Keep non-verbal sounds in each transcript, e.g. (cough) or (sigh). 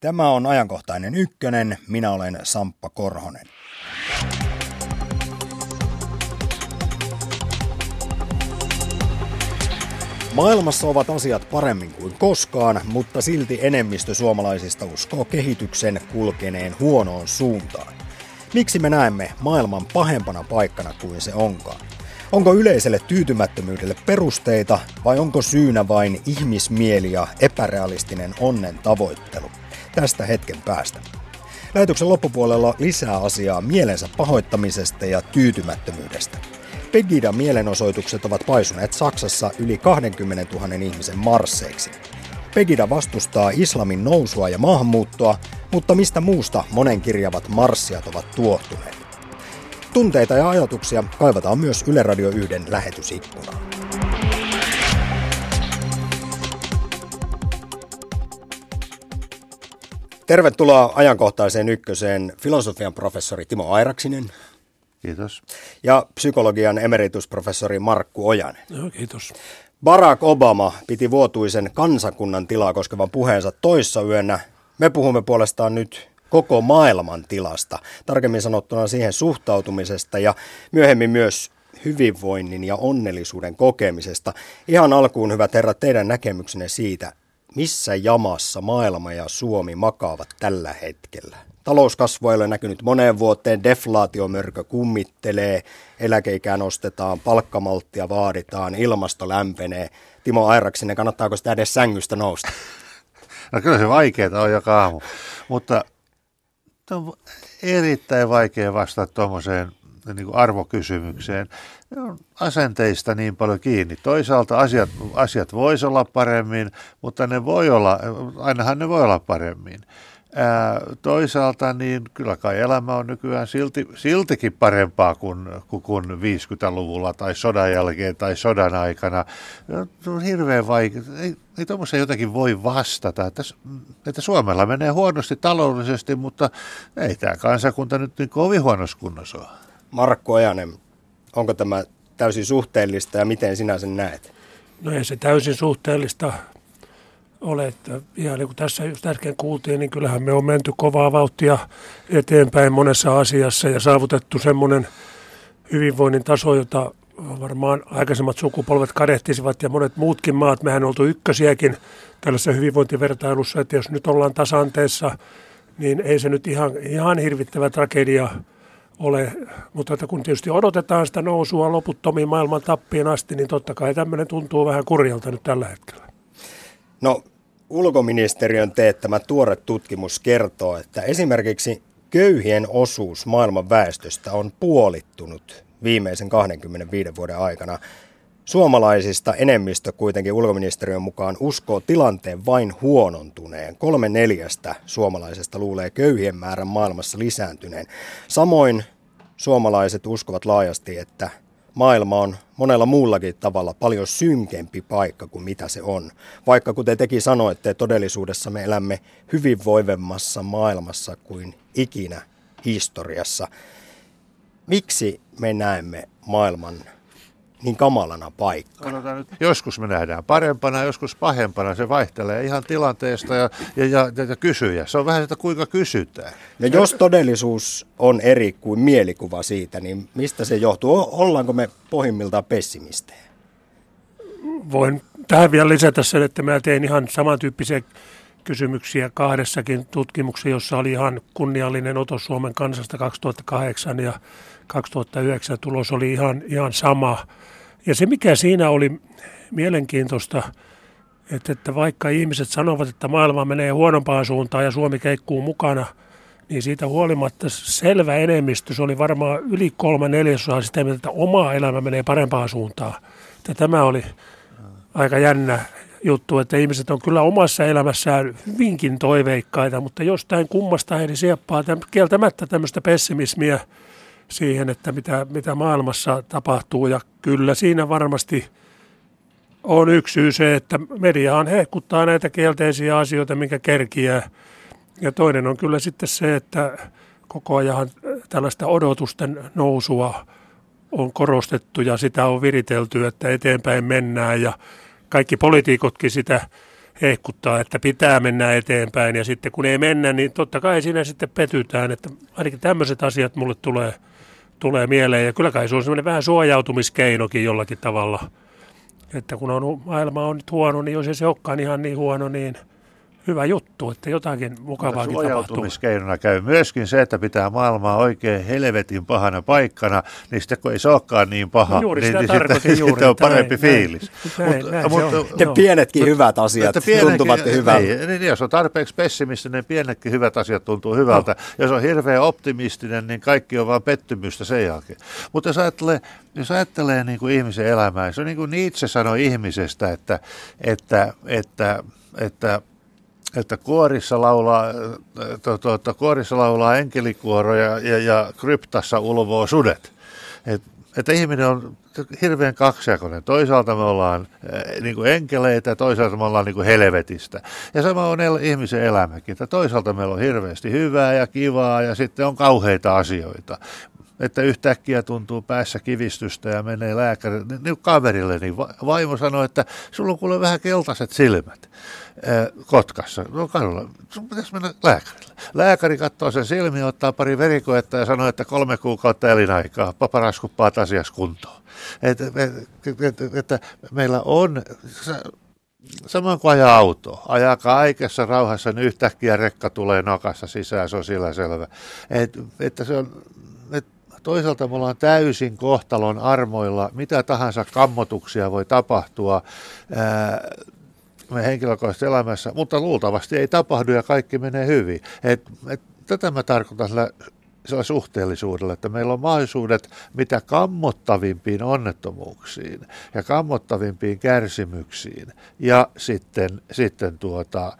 Tämä on ajankohtainen ykkönen. Minä olen Samppa Korhonen. Maailmassa ovat asiat paremmin kuin koskaan, mutta silti enemmistö suomalaisista uskoo kehityksen kulkeneen huonoon suuntaan. Miksi me näemme maailman pahempana paikkana kuin se onkaan? Onko yleiselle tyytymättömyydelle perusteita vai onko syynä vain ihmismieli ja epärealistinen onnen tavoittelu? Tästä hetken päästä. Lähetyksen loppupuolella lisää asiaa mielensä pahoittamisesta ja tyytymättömyydestä. Pegida mielenosoitukset ovat paisuneet Saksassa yli 20 000 ihmisen marsseiksi. Pegida vastustaa islamin nousua ja maahanmuuttoa, mutta mistä muusta monenkirjavat marssiat ovat tuohtuneet. Tunteita ja ajatuksia kaivataan myös Yle Radio 1 lähetysikkunaan. Tervetuloa ajankohtaiseen ykköseen filosofian professori Timo Airaksinen. Kiitos. Ja psykologian emeritusprofessori Markku Ojanen. Joo, kiitos. Barack Obama piti vuotuisen kansakunnan tilaa koskevan puheensa toissa yönä. Me puhumme puolestaan nyt koko maailman tilasta, tarkemmin sanottuna siihen suhtautumisesta ja myöhemmin myös hyvinvoinnin ja onnellisuuden kokemisesta. Ihan alkuun, hyvät herrat, teidän näkemyksenne siitä, missä jamassa maailma ja Suomi makaavat tällä hetkellä? Talouskasvu ei ole näkynyt moneen vuoteen, deflaatiomörkö kummittelee, eläkeikää nostetaan, palkkamalttia vaaditaan, ilmasto lämpenee. Timo Airaksinen, kannattaako sitä edes sängystä nousta? (laughs) No kyllä se vaikeaa on joka aamu, mutta on erittäin vaikea vastata tuommoiseen niin arvokysymykseen. Ne on asenteista niin paljon kiinni. Toisaalta asiat, asiat voisi olla paremmin, mutta ne voi olla, ainahan ne voi olla paremmin. Ää, toisaalta niin kyllä kai elämä on nykyään silti, siltikin parempaa kuin, kuin 50-luvulla tai sodan jälkeen tai sodan aikana. Se on hirveän vaikea. Ei, ei tuommoisen jotenkin voi vastata, että, että Suomella menee huonosti taloudellisesti, mutta ei tämä kansakunta nyt niin kovin huonossa kunnossa ole. Markku Ojanen, onko tämä täysin suhteellista ja miten sinä sen näet? No ei se täysin suhteellista ole. Että ihan niin kuin tässä just äsken kuultiin, niin kyllähän me on menty kovaa vauhtia eteenpäin monessa asiassa ja saavutettu semmoinen hyvinvoinnin taso, jota varmaan aikaisemmat sukupolvet kadehtisivat ja monet muutkin maat. Mehän oltu ykkösiäkin tällaisessa hyvinvointivertailussa, että jos nyt ollaan tasanteessa, niin ei se nyt ihan, ihan hirvittävä tragedia ole, mutta että kun tietysti odotetaan sitä nousua loputtomiin maailman tappien asti, niin totta kai tämmöinen tuntuu vähän kurjalta nyt tällä hetkellä. No, ulkoministeriön teettämä tuore tutkimus kertoo, että esimerkiksi köyhien osuus maailman väestöstä on puolittunut viimeisen 25 vuoden aikana. Suomalaisista enemmistö kuitenkin ulkoministeriön mukaan uskoo tilanteen vain huonontuneen. Kolme neljästä suomalaisesta luulee köyhien määrän maailmassa lisääntyneen. Samoin suomalaiset uskovat laajasti, että maailma on monella muullakin tavalla paljon synkempi paikka kuin mitä se on. Vaikka kuten tekin sanoitte, todellisuudessa me elämme hyvinvoivemmassa maailmassa kuin ikinä historiassa. Miksi me näemme maailman niin kamalana paikka. nyt, joskus me nähdään parempana, joskus pahempana. Se vaihtelee ihan tilanteesta ja, ja, ja, ja kysyjä. Se on vähän sitä, kuinka kysytään. Ja jos todellisuus on eri kuin mielikuva siitä, niin mistä se johtuu? Ollaanko me pohjimmiltaan pessimistejä? Voin tähän vielä lisätä sen, että mä tein ihan samantyyppisiä kysymyksiä kahdessakin tutkimuksessa, jossa oli ihan kunniallinen otos Suomen kansasta 2008 ja 2009 tulos oli ihan, ihan sama. Ja se mikä siinä oli mielenkiintoista, että, että vaikka ihmiset sanovat, että maailma menee huonompaan suuntaan ja Suomi keikkuu mukana, niin siitä huolimatta selvä enemmistö, se oli varmaan yli kolme neljäsosaa sitä, että oma elämä menee parempaan suuntaan. Että tämä oli aika jännä juttu, että ihmiset on kyllä omassa elämässään hyvinkin toiveikkaita, mutta jostain kummasta heidän sieppaa kieltämättä tämmöistä pessimismiä siihen, että mitä, mitä maailmassa tapahtuu. Ja kyllä siinä varmasti on yksi syy se, että mediahan hehkuttaa näitä kielteisiä asioita, minkä kerkiää. Ja toinen on kyllä sitten se, että koko ajan tällaista odotusten nousua on korostettu ja sitä on viritelty, että eteenpäin mennään ja kaikki poliitikotkin sitä hehkuttaa, että pitää mennä eteenpäin ja sitten kun ei mennä, niin totta kai siinä sitten petytään, että ainakin tämmöiset asiat mulle tulee, tulee mieleen. Ja kyllä kai se on semmoinen vähän suojautumiskeinokin jollakin tavalla, että kun on, maailma on nyt huono, niin jos ei se olekaan ihan niin huono, niin – hyvä juttu, että jotakin mukavaakin tapahtuu. käy myöskin se, että pitää maailmaa oikein helvetin pahana paikkana, niin sitten kun ei se olekaan niin paha, no juuri niin, niin sitten, (laughs) juuri, sitten on parempi näin, fiilis. Näin, mutta, näin mutta, ne pienetkin hyvät asiat tuntuvat hyvältä. Niin, niin, jos on tarpeeksi pessimistinen, pienetkin hyvät asiat tuntuu hyvältä. No. Jos on hirveän optimistinen, niin kaikki on vain pettymystä sen jälkeen. Mutta jos ajattelee, jos ajattelee niin kuin ihmisen elämää, se on niin kuin Nietzsche sanoi ihmisestä, että, että, että, että että kuorissa laulaa, to, to, to, kuorissa laulaa enkelikuoro ja, ja, ja kryptassa ulvoo sudet. Et, että ihminen on hirveän kaksijakoinen. Toisaalta me ollaan äh, niin kuin enkeleitä, toisaalta me ollaan niin kuin helvetistä. Ja sama on el- ihmisen elämäkin, että toisaalta meillä on hirveästi hyvää ja kivaa ja sitten on kauheita asioita että yhtäkkiä tuntuu päässä kivistystä ja menee lääkäri, niin, niin kaverille, niin vaimo sanoi, että sulla on kuule vähän keltaiset silmät äh, Kotkassa. No Karola, sun pitäisi mennä lääkärille. Lääkäri katsoo sen silmiä, ottaa pari verikoetta ja sanoo, että kolme kuukautta elinaikaa, paparaskupaat asias kuntoon. Että, että, että meillä on, samoin kuin ajaa autoa. Ajaa kaikessa rauhassa, niin yhtäkkiä rekka tulee nokassa sisään, se on sillä selvä. Et, että se on, Toisaalta me ollaan täysin kohtalon armoilla, mitä tahansa kammotuksia voi tapahtua me henkilökohtaisessa elämässä, mutta luultavasti ei tapahdu ja kaikki menee hyvin. Et, et, tätä mä tarkoitan sillä, sillä suhteellisuudella, että meillä on mahdollisuudet mitä kammottavimpiin onnettomuuksiin ja kammottavimpiin kärsimyksiin ja sitten, sitten tuota,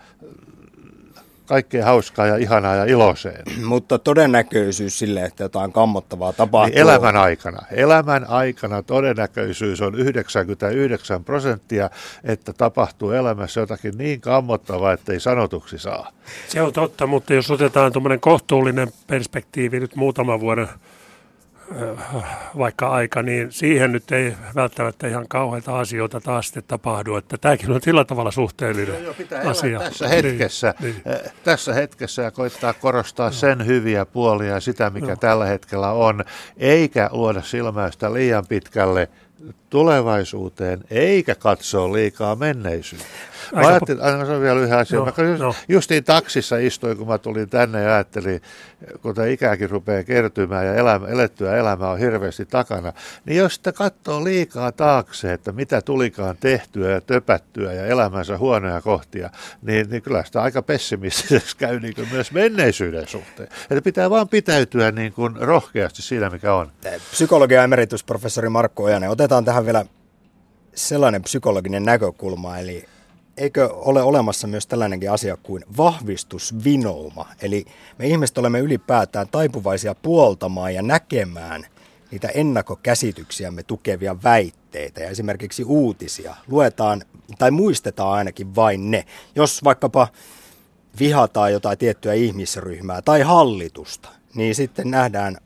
kaikkea hauskaa ja ihanaa ja iloiseen. (clears throat) Mutta todennäköisyys sille, että jotain kammottavaa tapahtuu... Niin elämän aikana. Elämän aikana todennäköisyys on 99 prosenttia, että tapahtuu elämässä jotakin niin kammottavaa, että ei sanotuksi saa. Se on totta, mutta jos otetaan tuommoinen kohtuullinen perspektiivi nyt muutaman vuoden vaikka aika, niin siihen nyt ei välttämättä ihan kauheita asioita taas sitten tapahdu. Että tämäkin on sillä tavalla suhteellinen joo, joo, pitää asia. Tässä hetkessä, niin, niin. Tässä hetkessä ja koittaa korostaa no. sen hyviä puolia ja sitä, mikä no. tällä hetkellä on, eikä luoda silmäystä liian pitkälle tulevaisuuteen, eikä katsoa liikaa menneisyyteen. Mä Aika ajattelin, aina sanon vielä yhden asian. No, mä no. justiin taksissa istuin, kun mä tulin tänne ja ajattelin, kun tämä ikäkin rupeaa kertymään ja elämä, elettyä elämä on hirveästi takana, niin jos sitä katsoo liikaa taakse, että mitä tulikaan tehtyä ja töpättyä ja elämänsä huonoja kohtia, niin, niin kyllä sitä aika pessimistiseksi (laughs) käy niin kuin myös menneisyyden suhteen. Että pitää vaan pitäytyä niin kuin rohkeasti siinä, mikä on. Psykologia emeritusprofessori Markku Ojanen, otetaan tähän vielä sellainen psykologinen näkökulma, eli eikö ole olemassa myös tällainenkin asia kuin vahvistusvinouma? Eli me ihmiset olemme ylipäätään taipuvaisia puoltamaan ja näkemään niitä ennakkokäsityksiämme tukevia väitteitä ja esimerkiksi uutisia. Luetaan tai muistetaan ainakin vain ne. Jos vaikkapa vihataan jotain tiettyä ihmisryhmää tai hallitusta, niin sitten nähdään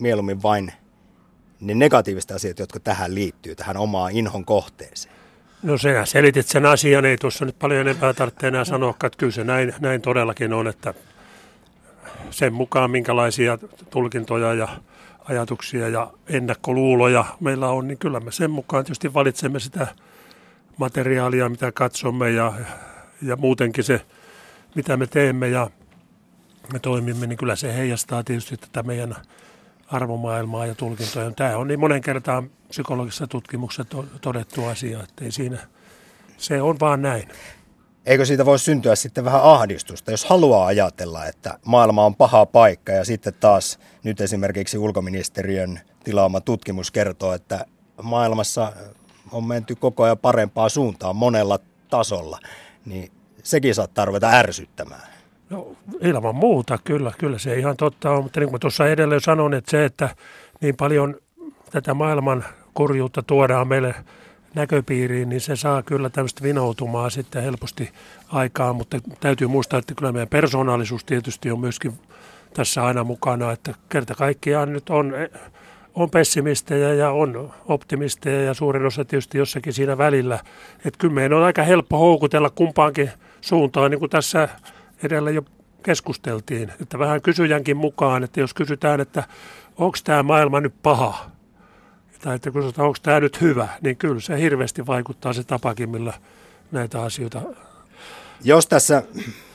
mieluummin vain ne negatiiviset asiat, jotka tähän liittyy, tähän omaan inhon kohteeseen. No sinä selitit sen asian, ei tuossa nyt paljon enempää tarvitse enää sanoa, että kyllä se näin, näin todellakin on, että sen mukaan minkälaisia tulkintoja ja ajatuksia ja ennakkoluuloja meillä on, niin kyllä me sen mukaan tietysti valitsemme sitä materiaalia, mitä katsomme ja, ja muutenkin se, mitä me teemme ja me toimimme, niin kyllä se heijastaa tietysti tätä meidän arvomaailmaa ja tulkintoja. Tämä on niin monen kertaan psykologisessa tutkimuksessa todettu asia, että ei siinä, se on vaan näin. Eikö siitä voi syntyä sitten vähän ahdistusta, jos haluaa ajatella, että maailma on paha paikka ja sitten taas nyt esimerkiksi ulkoministeriön tilaama tutkimus kertoo, että maailmassa on menty koko ajan parempaa suuntaan monella tasolla, niin sekin saattaa ruveta ärsyttämään. No ilman muuta, kyllä, kyllä se ihan totta on, mutta niin kuin tuossa edelleen sanon, että se, että niin paljon tätä maailman kurjuutta tuodaan meille näköpiiriin, niin se saa kyllä tämmöistä vinoutumaa sitten helposti aikaan, mutta täytyy muistaa, että kyllä meidän persoonallisuus tietysti on myöskin tässä aina mukana, että kerta kaikkiaan nyt on on pessimistejä ja on optimisteja ja suurin osa tietysti jossakin siinä välillä. Että kyllä meidän on aika helppo houkutella kumpaankin suuntaan, niin kuin tässä edellä jo keskusteltiin. Että vähän kysyjänkin mukaan, että jos kysytään, että onko tämä maailma nyt paha, tai että kun onko tämä nyt hyvä, niin kyllä se hirveästi vaikuttaa se tapakin, millä näitä asioita. Jos tässä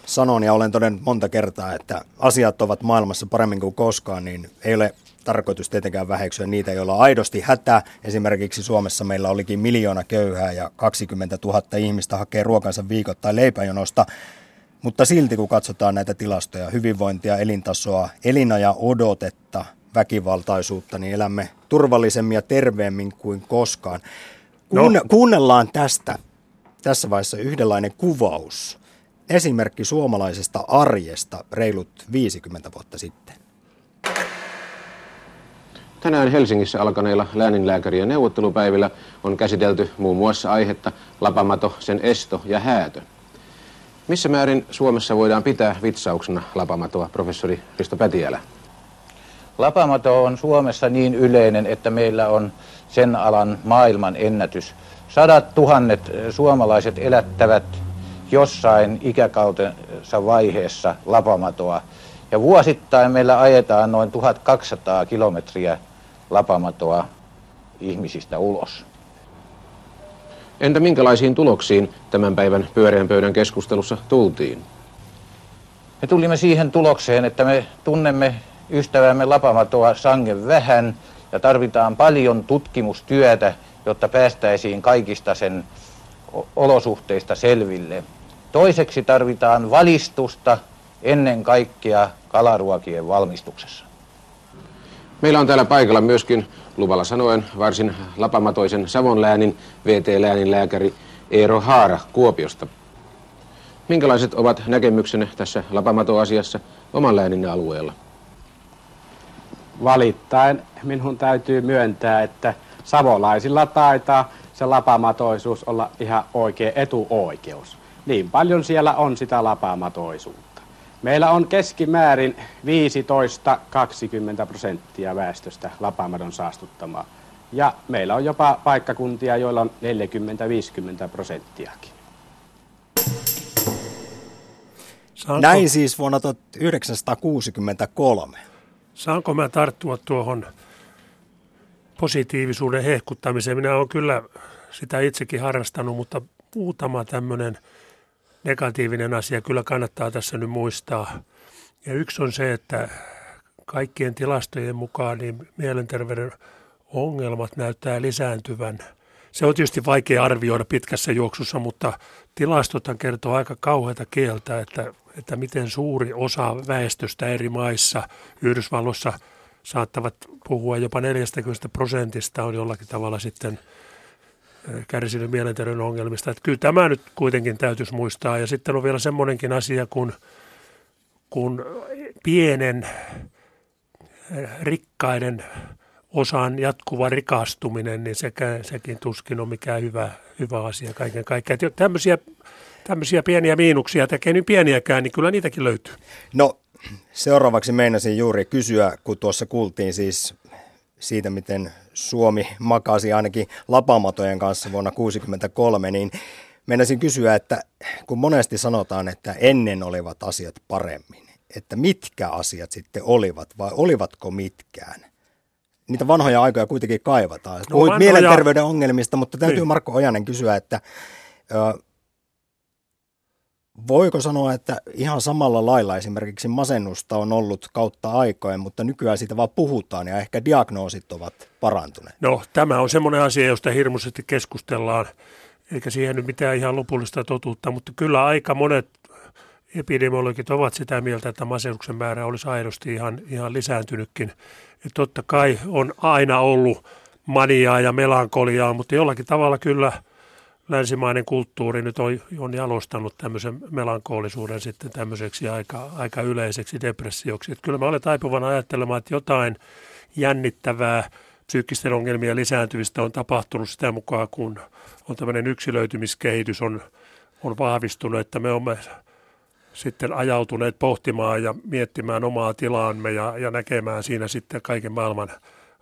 sanon ja olen todennut monta kertaa, että asiat ovat maailmassa paremmin kuin koskaan, niin ei ole tarkoitus tietenkään väheksyä niitä, joilla on aidosti hätä. Esimerkiksi Suomessa meillä olikin miljoona köyhää ja 20 000 ihmistä hakee ruokansa viikoittain leipäjonosta. Mutta silti kun katsotaan näitä tilastoja, hyvinvointia, elintasoa, elinaja odotetta, väkivaltaisuutta, niin elämme turvallisemmin ja terveemmin kuin koskaan. Kuunne- no. Kuunnellaan tästä tässä vaiheessa yhdenlainen kuvaus, esimerkki suomalaisesta arjesta reilut 50 vuotta sitten. Tänään Helsingissä alkaneilla lääninlääkärien neuvottelupäivillä on käsitelty muun muassa aihetta lapamato, sen esto ja häätö. Missä määrin Suomessa voidaan pitää vitsauksena lapamatoa, professori Risto Pätiälä? Lapamato on Suomessa niin yleinen, että meillä on sen alan maailman ennätys. Sadat tuhannet suomalaiset elättävät jossain ikäkautensa vaiheessa lapamatoa. Ja vuosittain meillä ajetaan noin 1200 kilometriä lapamatoa ihmisistä ulos. Entä minkälaisiin tuloksiin tämän päivän pyöreän pöydän keskustelussa tultiin? Me tulimme siihen tulokseen, että me tunnemme ystävämme lapamatoa sangen vähän ja tarvitaan paljon tutkimustyötä, jotta päästäisiin kaikista sen olosuhteista selville. Toiseksi tarvitaan valistusta ennen kaikkea kalaruokien valmistuksessa. Meillä on täällä paikalla myöskin luvalla sanoen varsin lapamatoisen Savonläänin VT-läänin lääkäri Eero Haara Kuopiosta. Minkälaiset ovat näkemyksenne tässä lapamato-asiassa oman läänin alueella? Valittain minun täytyy myöntää, että savolaisilla taitaa se lapamatoisuus olla ihan oikea etuoikeus. Niin paljon siellä on sitä lapamatoisuutta. Meillä on keskimäärin 15-20 prosenttia väestöstä lapamadon saastuttamaa. Ja meillä on jopa paikkakuntia, joilla on 40-50 prosenttiakin. Saanko, Näin siis vuonna 1963. Saanko mä tarttua tuohon positiivisuuden hehkuttamiseen? Minä olen kyllä sitä itsekin harrastanut, mutta muutama tämmöinen – negatiivinen asia kyllä kannattaa tässä nyt muistaa. Ja yksi on se, että kaikkien tilastojen mukaan niin mielenterveyden ongelmat näyttää lisääntyvän. Se on tietysti vaikea arvioida pitkässä juoksussa, mutta tilastothan kertoo aika kauheata kieltä, että, että miten suuri osa väestöstä eri maissa, Yhdysvalloissa saattavat puhua jopa 40 prosentista on jollakin tavalla sitten – kärsinyt mielenterveyden ongelmista. Että kyllä tämä nyt kuitenkin täytyisi muistaa. Ja sitten on vielä semmoinenkin asia, kun, kun pienen rikkaiden osan jatkuva rikastuminen, niin sekä, sekin tuskin on mikään hyvä, hyvä asia kaiken kaikkiaan. Tämmöisiä, tämmöisiä pieniä miinuksia tekee niin pieniäkään, niin kyllä niitäkin löytyy. No seuraavaksi meinasin juuri kysyä, kun tuossa kuultiin siis siitä, miten Suomi makasi ainakin lapamatojen kanssa vuonna 1963, niin meinasin kysyä, että kun monesti sanotaan, että ennen olivat asiat paremmin, että mitkä asiat sitten olivat vai olivatko mitkään? Niitä vanhoja aikoja kuitenkin kaivataan. No, Puhuit vanhoja... mielenterveyden ongelmista, mutta täytyy niin. Markko Ojanen kysyä, että Voiko sanoa, että ihan samalla lailla esimerkiksi masennusta on ollut kautta aikojen, mutta nykyään siitä vaan puhutaan ja ehkä diagnoosit ovat parantuneet? No tämä on semmoinen asia, josta hirmuisesti keskustellaan, eikä siihen nyt mitään ihan lopullista totuutta, mutta kyllä aika monet epidemiologit ovat sitä mieltä, että masennuksen määrä olisi aidosti ihan, ihan lisääntynytkin. Et totta kai on aina ollut maniaa ja melankoliaa, mutta jollakin tavalla kyllä – länsimainen kulttuuri nyt on, on jalostanut tämmöisen melankolisuuden sitten tämmöiseksi aika, aika yleiseksi depressioksi. Että kyllä mä olen taipuvan ajattelemaan, että jotain jännittävää psyykkisten ongelmien lisääntyvistä on tapahtunut sitä mukaan, kun on tämmöinen yksilöitymiskehitys on, on vahvistunut, että me olemme sitten ajautuneet pohtimaan ja miettimään omaa tilaamme ja, ja näkemään siinä sitten kaiken maailman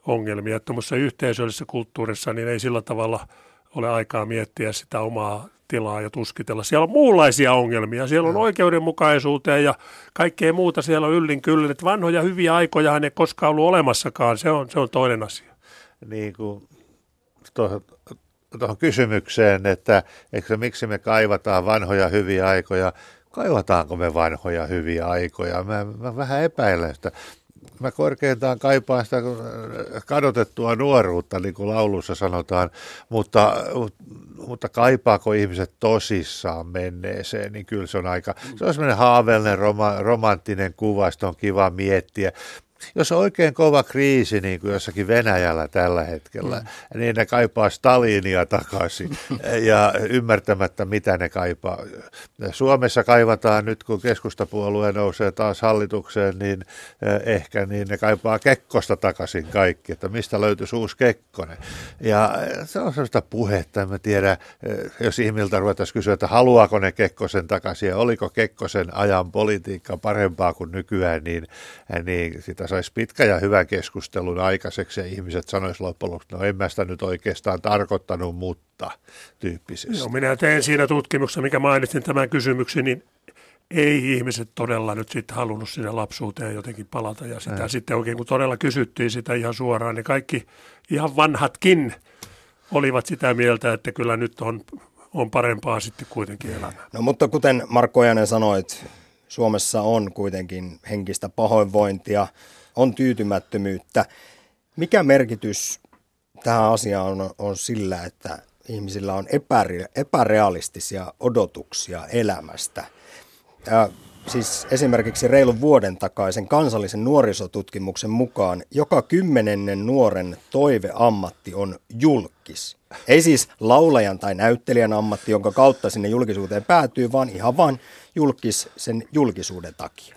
ongelmia. Tuommoisessa yhteisöllisessä kulttuurissa niin ei sillä tavalla ole aikaa miettiä sitä omaa tilaa ja tuskitella. Siellä on muunlaisia ongelmia. Siellä on oikeudenmukaisuuteen ja kaikkea muuta siellä on yllin kyllin. Että vanhoja hyviä aikoja ei koskaan ollut olemassakaan. Se on, se on toinen asia. Niin kuin tuohon, tuohon kysymykseen, että eikö miksi me kaivataan vanhoja hyviä aikoja. Kaivataanko me vanhoja hyviä aikoja? Mä, mä vähän epäilen sitä mä korkeintaan kaipaan sitä kadotettua nuoruutta, niin kuin laulussa sanotaan, mutta, mutta kaipaako ihmiset tosissaan menneeseen, niin kyllä se on aika, se on semmoinen haaveellinen roma, romanttinen kuva, sitä on kiva miettiä jos on oikein kova kriisi, niin kuin jossakin Venäjällä tällä hetkellä, mm. niin ne kaipaa Stalinia takaisin (laughs) ja ymmärtämättä, mitä ne kaipaa. Suomessa kaivataan nyt, kun keskustapuolue nousee taas hallitukseen, niin eh, ehkä niin ne kaipaa Kekkosta takaisin kaikki, että mistä löytyisi uusi Kekkonen. Ja eh, se on sellaista puhetta, en mä tiedä, eh, jos ihmiltä ruvettaisiin kysyä, että haluaako ne Kekkosen takaisin ja oliko Kekkosen ajan politiikka parempaa kuin nykyään, niin, niin sitä saisi pitkä ja hyvä keskustelun aikaiseksi ja ihmiset sanoisivat loppujen lopuksi, no en mä sitä nyt oikeastaan tarkoittanut, mutta tyyppisesti. Joo, minä tein siinä tutkimuksessa, mikä mainitsin tämän kysymyksen, niin ei ihmiset todella nyt sitten halunnut sinne lapsuuteen jotenkin palata. Ja sitä Ää. sitten oikein kun todella kysyttiin sitä ihan suoraan, niin kaikki ihan vanhatkin olivat sitä mieltä, että kyllä nyt on, on parempaa sitten kuitenkin elämä. No mutta kuten Markko Ojanen sanoit, Suomessa on kuitenkin henkistä pahoinvointia on tyytymättömyyttä. Mikä merkitys tähän asiaan on, on sillä, että ihmisillä on epäre, epärealistisia odotuksia elämästä? Ja siis esimerkiksi reilun vuoden takaisen kansallisen nuorisotutkimuksen mukaan joka kymmenennen nuoren toiveammatti on julkis. Ei siis laulajan tai näyttelijän ammatti, jonka kautta sinne julkisuuteen päätyy, vaan ihan vain julkis sen julkisuuden takia.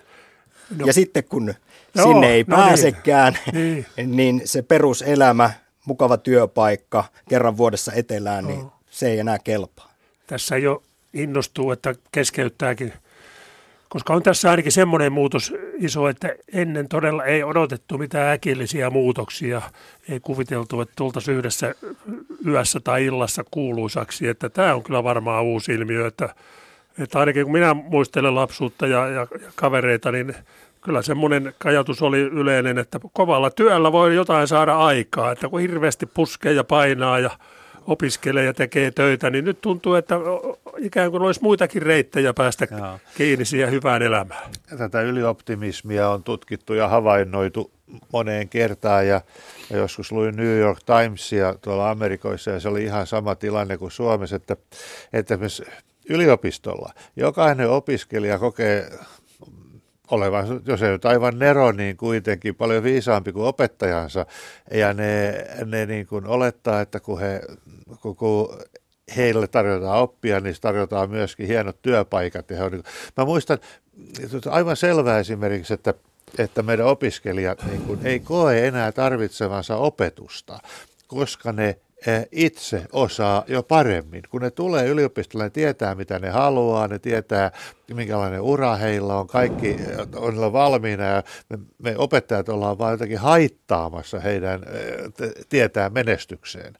No. Ja sitten kun Joo, sinne ei no niin. pääsekään, (laughs) niin. niin se peruselämä, mukava työpaikka kerran vuodessa etelään, niin se ei enää kelpaa. Tässä jo innostuu, että keskeyttääkin, koska on tässä ainakin semmoinen muutos iso, että ennen todella ei odotettu mitään äkillisiä muutoksia. Ei kuviteltu, että tultaisiin yhdessä yössä tai illassa kuuluisaksi, että tämä on kyllä varmaan uusi ilmiö, että, että ainakin kun minä muistelen lapsuutta ja, ja, ja kavereita, niin kyllä semmoinen ajatus oli yleinen, että kovalla työllä voi jotain saada aikaa, että kun hirveästi puskee ja painaa ja opiskelee ja tekee töitä, niin nyt tuntuu, että ikään kuin olisi muitakin reittejä päästä Joo. kiinni siihen hyvään elämään. Tätä ylioptimismia on tutkittu ja havainnoitu moneen kertaan ja, ja joskus luin New York Timesia tuolla Amerikoissa ja se oli ihan sama tilanne kuin Suomessa, että, että myös yliopistolla jokainen opiskelija kokee olevan, jos ei nyt aivan nero, niin kuitenkin paljon viisaampi kuin opettajansa. Ja ne, ne niin kuin olettaa, että kun, he, kun, kun heille tarjotaan oppia, niin tarjotaan myöskin hienot työpaikat. Ja he on, niin mä muistan aivan selvää esimerkiksi, että että meidän opiskelijat niin kuin, ei koe enää tarvitsevansa opetusta, koska ne itse osaa jo paremmin. Kun ne tulee yliopistolle, ne tietää mitä ne haluaa, ne tietää minkälainen ura heillä on, kaikki on valmiina ja me, opettajat ollaan vain jotenkin haittaamassa heidän tietää menestykseen.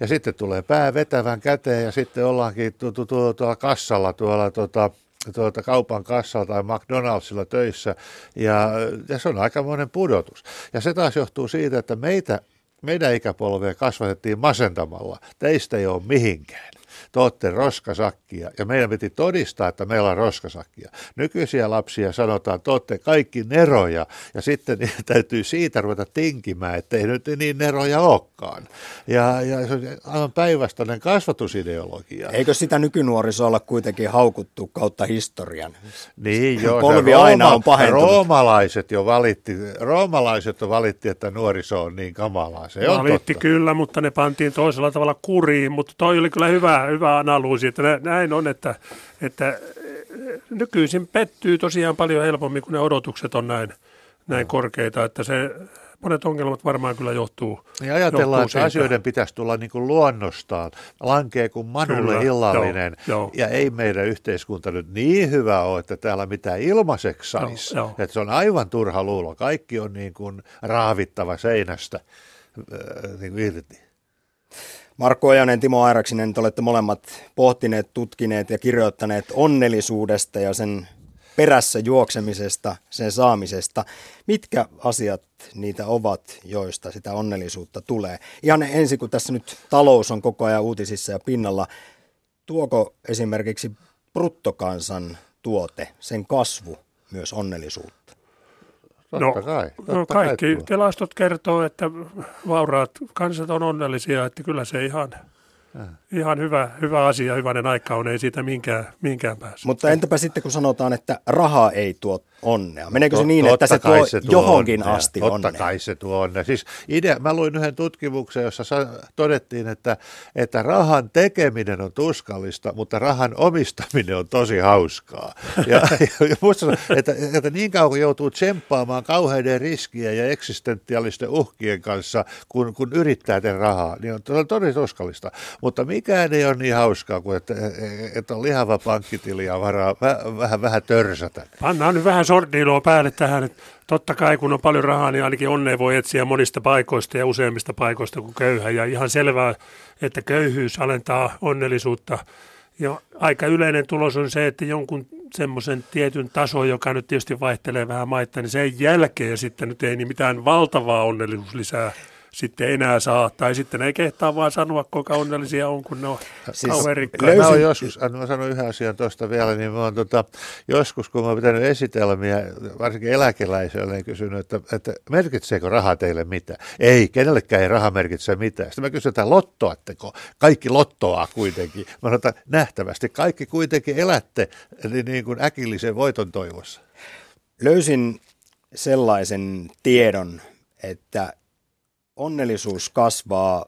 Ja sitten tulee pää vetävän käteen ja sitten ollaankin tuolla kassalla tuolla tuota, tuota, kaupan kassalla tai McDonaldsilla töissä, ja, ja se on aikamoinen pudotus. Ja se taas johtuu siitä, että meitä meidän ikäpolvea kasvatettiin masentamalla. Teistä ei ole mihinkään te olette roskasakkia. Ja meidän piti todistaa, että meillä on roskasakkia. Nykyisiä lapsia sanotaan, että te olette kaikki neroja. Ja sitten (laughs) täytyy siitä ruveta tinkimään, että ei nyt niin neroja olekaan. Ja, ja se on aivan päinvastainen kasvatusideologia. Eikö sitä nykynuorisolla kuitenkin haukuttu kautta historian? Niin, joo. Polvi Rooma, aina on pahentunut. Roomalaiset jo valitti, roomalaiset jo valitti, että nuoriso on niin kamalaa. Se on valitti totta. kyllä, mutta ne pantiin toisella tavalla kuriin. Mutta toi oli kyllä hyvä, hyvä hyvä analyysi, että näin on, että, että nykyisin pettyy tosiaan paljon helpommin, kun ne odotukset on näin, näin korkeita, että se monet ongelmat varmaan kyllä johtuu. Niin ajatellaan, että siitä. asioiden pitäisi tulla niin kuin luonnostaan, lankee kuin manulle kyllä, illallinen, joo, joo. ja ei meidän yhteiskunta nyt niin hyvä ole, että täällä mitään ilmaiseksi saisi. Että se on aivan turha luulo, kaikki on niin kuin raavittava seinästä äh, niin kuin irti. Markku Ojanen, Timo Airaksinen, te olette molemmat pohtineet, tutkineet ja kirjoittaneet onnellisuudesta ja sen perässä juoksemisesta, sen saamisesta. Mitkä asiat niitä ovat, joista sitä onnellisuutta tulee? Ihan ensin, kun tässä nyt talous on koko ajan uutisissa ja pinnalla, tuoko esimerkiksi bruttokansan tuote, sen kasvu myös onnellisuutta? No, kai. no kaikki kai tilastot kertoo, että vauraat kansat on onnellisia, että kyllä se ihan Äh. Ihan hyvä, hyvä asia, hyvänen aika on, ei siitä minkään, minkään pääse. Mutta entäpä sitten, kun sanotaan, että raha ei tuo onnea? Meneekö se niin, että se tuo, se tuo johonkin onnea. asti Totta onnea? kai se tuo onnea. Siis idea, mä luin yhden tutkimuksen, jossa todettiin, että, että rahan tekeminen on tuskallista, mutta rahan omistaminen on tosi hauskaa. (laughs) Ja, ja musta, että, että niin kauan kun joutuu tsemppaamaan kauheiden riskien ja eksistentiaalisten uhkien kanssa, kun, kun yrittää tehdä rahaa, niin on tosi tuskallista. Mutta mikään ei ole niin hauskaa kuin, että, että on lihava pankkitili ja varaa vähän, vähän, vähän törsätä. Pannaan nyt vähän sordiiloa päälle tähän, että totta kai kun on paljon rahaa, niin ainakin onnea voi etsiä monista paikoista ja useimmista paikoista kuin köyhä. Ja ihan selvää, että köyhyys alentaa onnellisuutta. Ja aika yleinen tulos on se, että jonkun semmoisen tietyn tason, joka nyt tietysti vaihtelee vähän maittain, niin sen jälkeen sitten nyt ei niin mitään valtavaa onnellisuus lisää sitten enää saa. Tai sitten ei kehtaa vaan sanoa, kuinka onnellisia on, kun ne on siis kauhean. Mä joskus, mä sanon yhden asian tuosta vielä, niin mä oon tota, joskus, kun mä oon pitänyt esitelmiä, varsinkin eläkeläisille, niin kysynyt, että, että merkitseekö raha teille mitä? Ei, kenellekään ei raha merkitse mitään. Sitten mä kysyn, että lottoatteko? Kaikki lottoaa kuitenkin. Mä sanon, että nähtävästi kaikki kuitenkin elätte niin, niin kuin äkillisen voiton toivossa. Löysin sellaisen tiedon, että onnellisuus kasvaa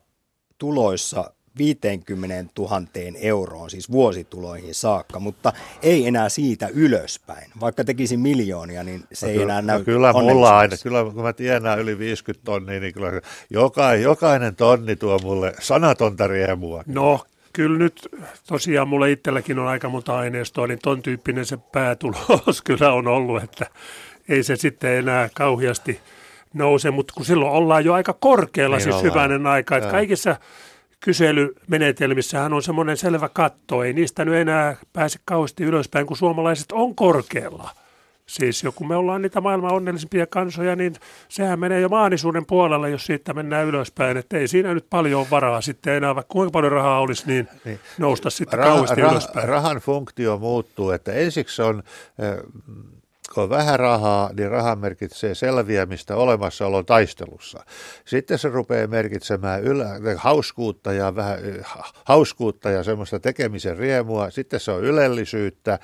tuloissa 50 000 euroon, siis vuosituloihin saakka, mutta ei enää siitä ylöspäin. Vaikka tekisi miljoonia, niin se no, ei enää näy no, Kyllä mulla aina, kyllä kun mä tiedän yli 50 tonnia, niin kyllä joka, jokainen tonni tuo mulle sanatonta riemua. No, kyllä nyt tosiaan mulle itselläkin on aika monta aineistoa, niin ton tyyppinen se päätulos (laughs) kyllä on ollut, että ei se sitten enää kauheasti – nouse, mutta kun silloin ollaan jo aika korkealla, niin siis ollaan. hyvänen aika. Että kaikissa kyselymenetelmissähän on semmoinen selvä katto, ei niistä nyt enää pääse kauheasti ylöspäin, kun suomalaiset on korkealla. Siis joku me ollaan niitä maailman onnellisimpia kansoja, niin sehän menee jo maanisuuden puolella, jos siitä mennään ylöspäin. Että ei siinä nyt paljon ole varaa sitten enää, vaikka kuinka paljon rahaa olisi, niin, niin. nousta sitten Rah- kauheasti rah- ylöspäin. Rahan funktio muuttuu, että ensiksi on kun on vähän rahaa, niin raha merkitsee selviämistä olemassaolon taistelussa. Sitten se rupeaa merkitsemään ylä, hauskuutta ja vähän hauskuutta ja semmoista tekemisen riemua. Sitten se on ylellisyyttä.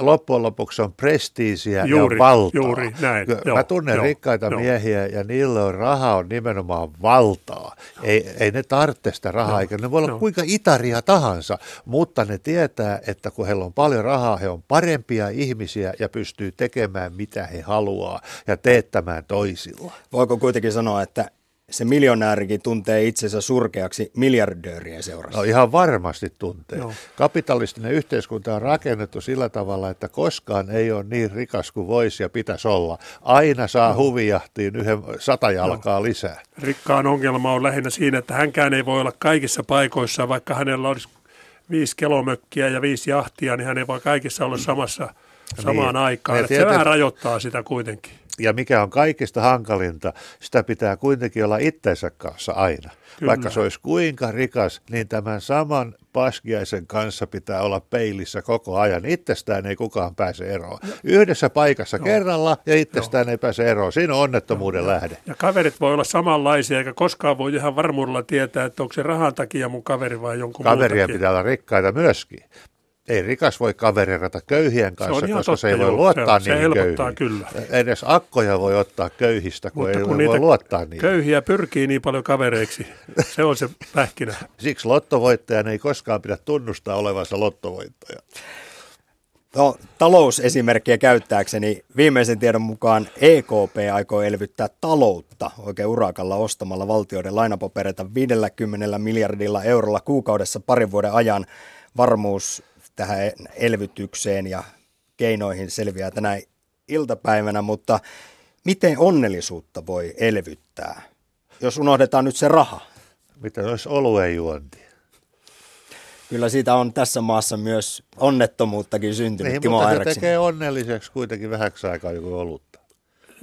Loppujen lopuksi on prestiisiä juuri, ja valtaa. Juuri, näin. Mä joo, tunnen joo, rikkaita joo. miehiä ja niillä on raha on nimenomaan valtaa. Ei, ei ne tarvitse sitä rahaa, joo, eikä ne voi olla joo. kuinka itaria tahansa, mutta ne tietää, että kun heillä on paljon rahaa, he on parempia ihmisiä ja pystyy tekemään tekemään mitä he haluaa ja teettämään toisilla. Voiko kuitenkin sanoa, että se miljonäärikin tuntee itsensä surkeaksi miljardöörien seurassa. No ihan varmasti tuntee. No. Kapitalistinen yhteiskunta on rakennettu sillä tavalla, että koskaan ei ole niin rikas kuin voisi ja pitäisi olla. Aina saa no. huvijahtiin yhden sata jalkaa no. lisää. Rikkaan ongelma on lähinnä siinä, että hänkään ei voi olla kaikissa paikoissa, vaikka hänellä olisi viisi kelomökkiä ja viisi jahtia, niin hän ei voi kaikissa olla samassa – samaan niin. aikaan. Tietysti, se vähän rajoittaa sitä kuitenkin. Ja mikä on kaikista hankalinta, sitä pitää kuitenkin olla itsensä kanssa aina. Kyllä. Vaikka se olisi kuinka rikas, niin tämän saman paskiaisen kanssa pitää olla peilissä koko ajan. Itsestään ei kukaan pääse eroon. Yhdessä paikassa Joo. kerralla ja itsestään Joo. ei pääse eroon. Siinä on onnettomuuden Joo. lähde. Ja kaverit voi olla samanlaisia, eikä koskaan voi ihan varmuudella tietää, että onko se rahan takia mun kaveri vai jonkun Kaveria pitää olla rikkaita myöskin. Ei rikas voi kaverirata köyhien kanssa, se koska totta, se ei voi luottaa se, niihin se köyhiin. kyllä. Edes akkoja voi ottaa köyhistä, kun Mutta ei kun voi luottaa niihin. Köyhiä pyrkii niin paljon kavereiksi, se on se pähkinä. (laughs) Siksi lottovoittajan ei koskaan pidä tunnustaa olevansa lottovoittaja. No, talousesimerkkiä käyttääkseni viimeisen tiedon mukaan EKP aikoo elvyttää taloutta oikein urakalla ostamalla valtioiden lainapapereita 50 miljardilla eurolla kuukaudessa parin vuoden ajan. Varmuus tähän elvytykseen ja keinoihin selviää tänä iltapäivänä, mutta miten onnellisuutta voi elvyttää? jos unohdetaan nyt se raha. Mitä olisi oluen juonti? Kyllä siitä on tässä maassa myös onnettomuuttakin syntynyt, Niin, Timo mutta se tekee onnelliseksi kuitenkin vähäksi aikaa joku olutta.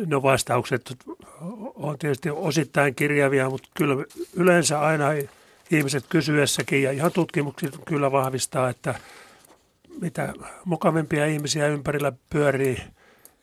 No vastaukset on tietysti osittain kirjavia, mutta kyllä yleensä aina ihmiset kysyessäkin ja ihan tutkimukset kyllä vahvistaa, että mitä mukavimpia ihmisiä ympärillä pyörii,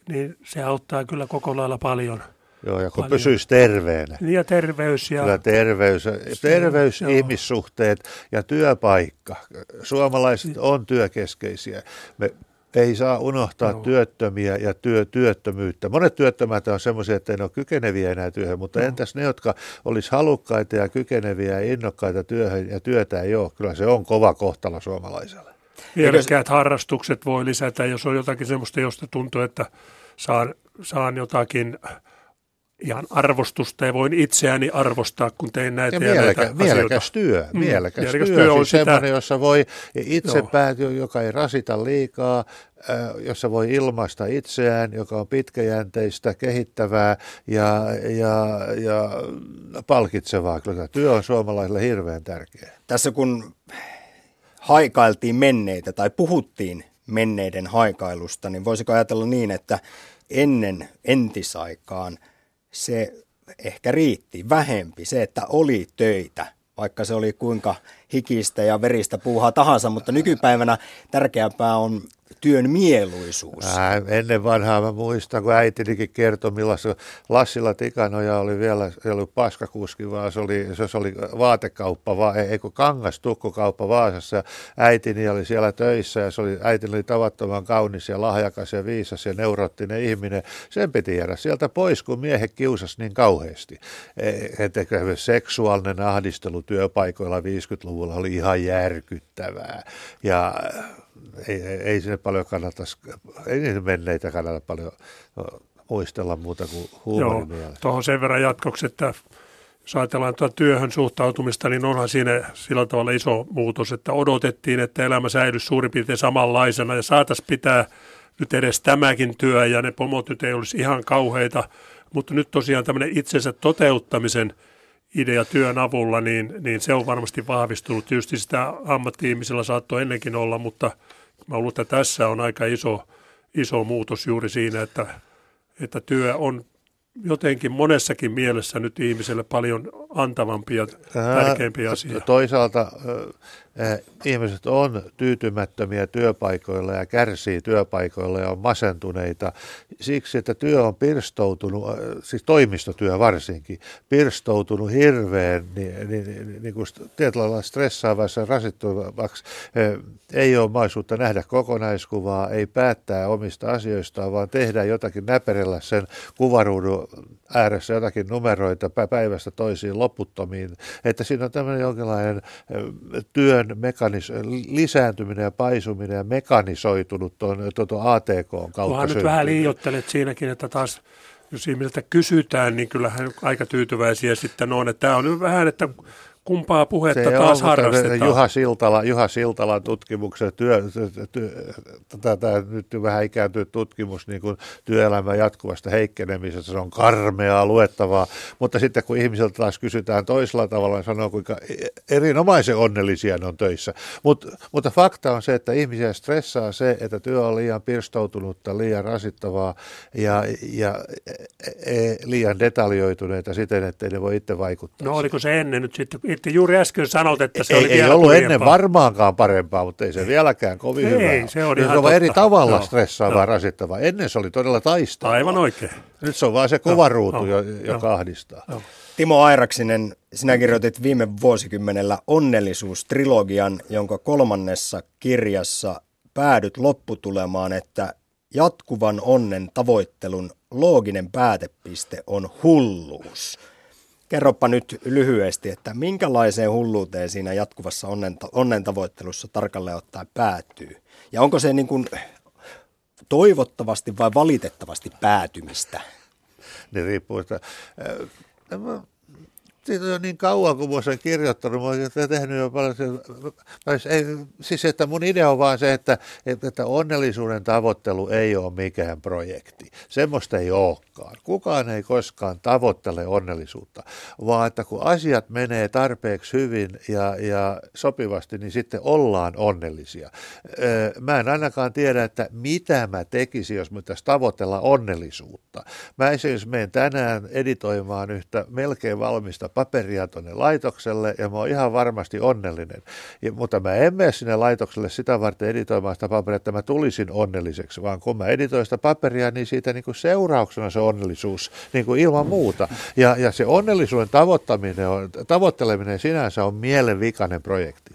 niin se auttaa kyllä koko lailla paljon. Joo, ja kun Paljon. pysyisi terveenä. Ja terveys ja Kyllä terveys, terveys joo. ihmissuhteet ja työpaikka. Suomalaiset on työkeskeisiä. Me ei saa unohtaa Joo. työttömiä ja työ, työttömyyttä. Monet työttömät on semmoisia, että ne ole kykeneviä enää työhön, mutta entäs ne, jotka olisi halukkaita ja kykeneviä ja innokkaita työhön ja työtä ei ole. Kyllä se on kova kohtalo suomalaiselle. Mielekkäät harrastukset voi lisätä, jos on jotakin semmoista, josta tuntuu, että saan, saan jotakin ihan arvostusta ja voin itseäni arvostaa, kun tein näitä Ja ja, mielekä, näitä mielekäs asioita. työ, Mm, mielekäs, mielekäs työ, työ on siis sitä- semmoinen, jossa voi itse Joo. päätyä, joka ei rasita liikaa, jossa voi ilmaista itseään, joka on pitkäjänteistä, kehittävää ja, ja, ja palkitsevaa. Kyllä työ on suomalaisille hirveän tärkeä. Tässä kun haikailtiin menneitä tai puhuttiin menneiden haikailusta, niin voisiko ajatella niin, että ennen entisaikaan se ehkä riitti vähempi, se, että oli töitä, vaikka se oli kuinka hikistä ja veristä puuhaa tahansa, mutta nykypäivänä tärkeämpää on työn mieluisuus. Ää, ennen vanhaa mä muistan, kun äitinikin kertoi, millaista Lassila Tikanoja oli vielä, se oli paskakuski, vaan se oli, se oli vaatekauppa, va, ei kun kangas tukkukauppa Vaasassa. Ja äitini oli siellä töissä ja se oli, äitini oli tavattoman kaunis ja lahjakas ja viisas ja neuroottinen ihminen. Sen piti jäädä sieltä pois, kun miehet kiusas niin kauheasti. E- Että seksuaalinen ahdistelu työpaikoilla 50-luvulla oli ihan järkyttävää. Ja ei, ei, ei sinne paljon kannata, ei menneitä kannata paljon muistella muuta kuin Joo, huumorimielessä. tuohon sen verran jatkoksi, että jos ajatellaan tuota työhön suhtautumista, niin onhan siinä sillä tavalla iso muutos, että odotettiin, että elämä säilyisi suurin piirtein samanlaisena ja saataisiin pitää nyt edes tämäkin työ ja ne pomot nyt ei olisi ihan kauheita, mutta nyt tosiaan tämmöinen itsensä toteuttamisen idea työn avulla, niin, niin se on varmasti vahvistunut. Tietysti sitä ammatti-ihmisillä saattoi ennenkin olla, mutta mä luulen, että tässä on aika iso, iso muutos juuri siinä, että, että työ on jotenkin monessakin mielessä nyt ihmiselle paljon antavampi ja tärkeämpi asia. Toisaalta ihmiset on tyytymättömiä työpaikoilla ja kärsii työpaikoilla ja on masentuneita siksi, että työ on pirstoutunut, äh, siis toimistotyö varsinkin, pirstoutunut hirveän niin, niin, niin, niin kuin tietyllä lailla stressaavaksi ja rasittuvaksi. Äh, ei ole mahdollisuutta nähdä kokonaiskuvaa, ei päättää omista asioistaan, vaan tehdä jotakin näperellä sen kuvaruudun ääressä jotakin numeroita päivästä toisiin loputtomiin. Että siinä on tämmöinen jonkinlainen työn mekanis- lisääntyminen ja paisuminen ja mekanisoitunut tuon, tuon ATK kautta. Kunhan nyt vähän liiottelet siinäkin, että taas jos ihmiseltä kysytään, niin kyllähän aika tyytyväisiä sitten on. Että tämä on nyt vähän, että kumpaa puhetta se taas on, harrastetaan. Juha, Siltala, Juha Siltalan tutkimuksen työ, työ, tämä nyt vähän ikääntynyt tutkimus niin kuin työelämän jatkuvasta heikkenemisestä, se on karmeaa luettavaa, mutta sitten kun ihmisiltä taas kysytään toisella tavalla, niin sanoo kuinka erinomaisen onnellisia ne on töissä. Mut, mutta fakta on se, että ihmisiä stressaa se, että työ on liian pirstoutunutta, liian rasittavaa ja, ja e, liian detaljoituneita siten, että ne voi itse vaikuttaa. No oliko se ennen nyt sitten? Itse juuri äsken sanot, että se ei, oli ei vielä ollut kurjempaa. ennen varmaankaan parempaa, mutta ei se vieläkään kovin Ei, hyvää. se on Se on eri tavalla Joo, stressaavaa, joo. rasittavaa. Ennen se oli todella taistavaa. Aivan oikein. Nyt se on vaan se kuvaruutu, joo, jo, joka ahdistaa. Timo Airaksinen, sinä kirjoitit viime vuosikymmenellä onnellisuustrilogian, jonka kolmannessa kirjassa päädyt lopputulemaan, että jatkuvan onnen tavoittelun looginen päätepiste on hulluus. Kerropa nyt lyhyesti, että minkälaiseen hulluuteen siinä jatkuvassa onnen, onnen tavoittelussa tarkalleen ottaen päätyy? Ja onko se niin kuin toivottavasti vai valitettavasti päätymistä? Niin riippuu, että äh, siitä on niin kauan, kun mä olen kirjoittanut, mä olen tehnyt jo paljon, ei, siis että mun idea on vaan se, että, että onnellisuuden tavoittelu ei ole mikään projekti. Semmoista ei olekaan. Kukaan ei koskaan tavoittele onnellisuutta, vaan että kun asiat menee tarpeeksi hyvin ja, ja sopivasti, niin sitten ollaan onnellisia. Mä en ainakaan tiedä, että mitä mä tekisin, jos mä tavoitella onnellisuutta. Mä esimerkiksi menen tänään editoimaan yhtä melkein valmista paperia tuonne laitokselle ja mä oon ihan varmasti onnellinen. Ja, mutta mä en mene sinne laitokselle sitä varten editoimaan sitä paperia, että mä tulisin onnelliseksi, vaan kun mä editoin sitä paperia, niin siitä niin kuin seurauksena se onnellisuus niin kuin ilman muuta. Ja, ja se onnellisuuden tavoittaminen on, tavoitteleminen sinänsä on mielenvikainen projekti.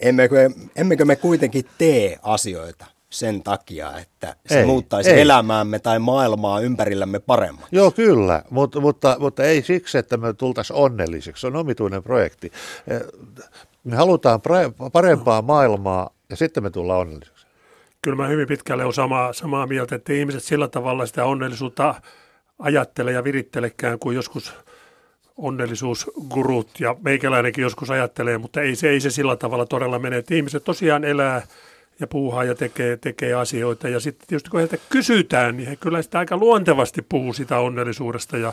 Emmekö, emmekö me kuitenkin tee asioita sen takia, että se ei, muuttaisi ei. elämäämme tai maailmaa ympärillämme paremmaksi. Joo, kyllä, mutta, mutta, mutta ei siksi, että me tultaisiin onnelliseksi. Se on omituinen projekti. Eh, me halutaan parempaa maailmaa ja sitten me tullaan onnelliseksi. Kyllä mä hyvin pitkälle olen samaa, samaa mieltä, että ihmiset sillä tavalla sitä onnellisuutta ajattele ja virittelekään kuin joskus onnellisuusgurut ja meikäläinenkin joskus ajattelee, mutta ei se, ei se sillä tavalla todella mene. Että ihmiset tosiaan elää – ja puuhaa ja tekee, tekee asioita. Ja sitten tietysti kun heiltä kysytään, niin he kyllä sitä aika luontevasti puhuu sitä onnellisuudesta ja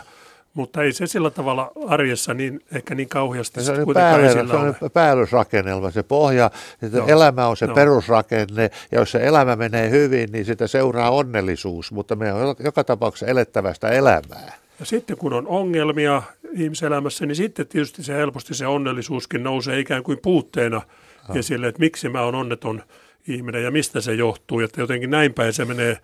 mutta ei se sillä tavalla arjessa niin, ehkä niin kauheasti se on, päälle, se on päällysrakennelma, se pohja, että no, elämä on se no. perusrakenne, ja jos se elämä menee hyvin, niin sitä seuraa onnellisuus, mutta me on joka tapauksessa elettävästä elämää. Ja sitten kun on ongelmia ihmiselämässä, niin sitten tietysti se helposti se onnellisuuskin nousee ikään kuin puutteena ah. esille, että miksi mä oon onneton ihminen ja mistä se johtuu. Että jotenkin näin päin se menee,